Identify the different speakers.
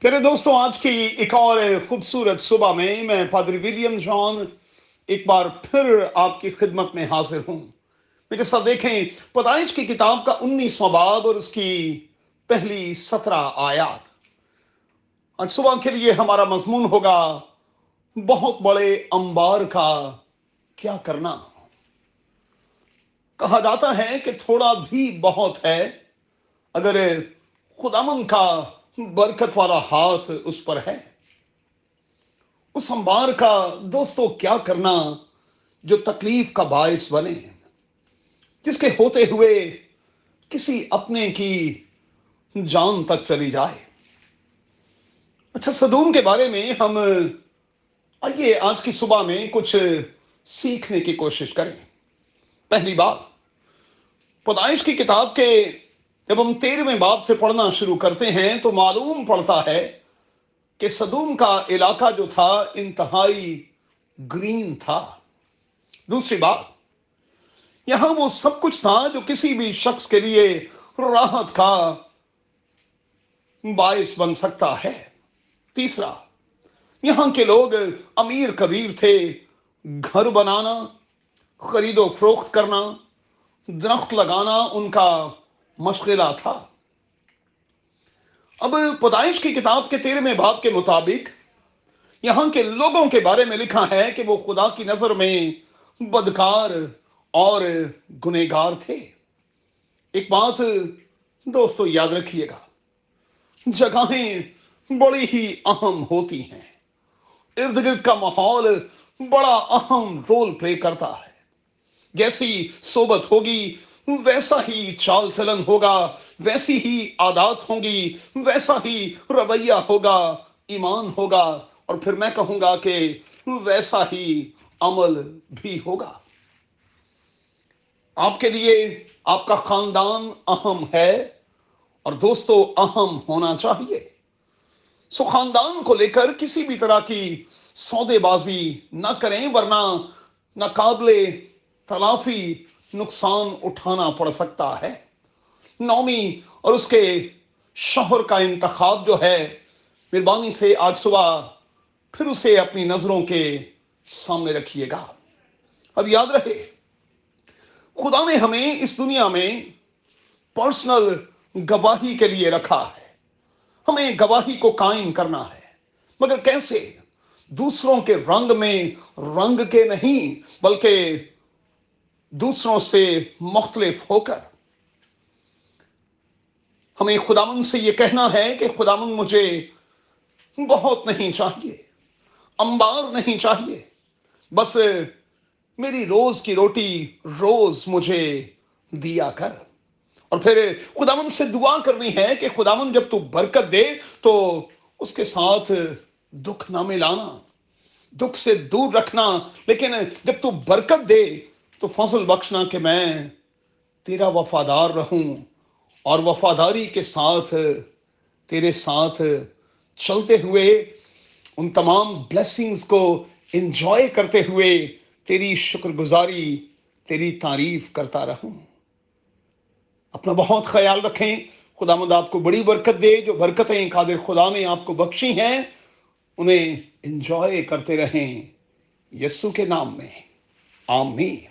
Speaker 1: پیارے دوستوں آج کی ایک اور خوبصورت صبح میں میں پادری ولیم جان ایک بار پھر آپ کی خدمت میں حاضر ہوں۔ میرے ساتھ دیکھیں، پیدائش کی کتاب کا انیسواں باب اور اس کی پہلی سترہ آیات۔ آج صبح کے لیے ہمارا مضمون ہوگا، بہت بڑے انبار کا کیا کرنا۔ کہا جاتا ہے کہ تھوڑا بھی بہت ہے، اگر خدامن کا برکت والا ہاتھ اس پر ہے۔ اس انبار کا دوستو کیا کرنا جو تکلیف کا باعث بنے؟ جس کے ہوتے ہوئے کسی اپنے کی جان تک چلی جائے۔ اچھا صدوم کے بارے میں ہم آئیے آج کی صبح میں کچھ سیکھنے کی کوشش کریں۔ پہلی بات، پیدائش کی کتاب کے جب ہم تیرہویں باب سے پڑھنا شروع کرتے ہیں تو معلوم پڑتا ہے کہ صدوم کا علاقہ جو تھا انتہائی گرین تھا۔ دوسری بات، یہاں وہ سب کچھ تھا جو کسی بھی شخص کے لیے راحت کا باعث بن سکتا ہے۔ تیسرا، یہاں کے لوگ امیر کبیر تھے۔ گھر بنانا، خرید و فروخت کرنا، درخت لگانا، ان کا مشغلہ تھا۔ اب پیدائش کی کتاب کے تیرہویں باب کے مطابق یہاں کے لوگوں کے بارے میں لکھا ہے کہ وہ خدا کی نظر میں بدکار اور گنےگار تھے۔ ایک بات دوستو یاد رکھیے گا، جگہیں بڑی ہی اہم ہوتی ہیں۔ ارد گرد کا ماحول بڑا اہم رول پلے کرتا ہے۔ جیسی صحبت ہوگی ویسا ہی چال چلن ہوگا، ویسی ہی عادات ہوں گی، ویسا ہی رویہ ہوگا، ایمان ہوگا۔ اور پھر میں کہوں گا کہ ویسا ہی عمل بھی ہوگا۔ آپ کے لیے آپ کا خاندان اہم ہے اور دوستو اہم ہونا چاہیے۔ سو خاندان کو لے کر کسی بھی طرح کی سودے بازی نہ کریں، ورنہ ناقابل تلافی نقصان اٹھانا پڑ سکتا ہے۔ نومی اور اس کے شوہر کا انتخاب جو ہے، مہربانی سے آج صبح پھر اسے اپنی نظروں کے سامنے رکھیے گا۔ اب یاد رہے، خدا نے ہمیں اس دنیا میں پرسنل گواہی کے لیے رکھا ہے۔ ہمیں گواہی کو قائم کرنا ہے۔ مگر کیسے؟ دوسروں کے رنگ میں رنگ کے نہیں، بلکہ دوسروں سے مختلف ہو کر ہمیں خدامن سے یہ کہنا ہے کہ خدامن مجھے بہت نہیں چاہیے، انبار نہیں چاہیے۔ بس میری روز کی روٹی روز مجھے دیا کر۔ اور پھر خدامن سے دعا کرنی ہے کہ خدامن جب تو برکت دے تو اس کے ساتھ دکھ نہ ملانا، دکھ سے دور رکھنا۔ لیکن جب تو برکت دے تو فضل بخشنا کہ میں تیرا وفادار رہوں اور وفاداری کے ساتھ تیرے ساتھ چلتے ہوئے ان تمام بلیسنگز کو انجوائے کرتے ہوئے تیری شکر گزاری تیری تعریف کرتا رہوں۔ اپنا بہت خیال رکھیں خدا مد آپ کو بڑی برکت دے، جو برکتیں قادر خدا نے آپ کو بخشی ہیں، انہیں انجوائے کرتے رہیں۔ یسو کے نام میں۔ آمین۔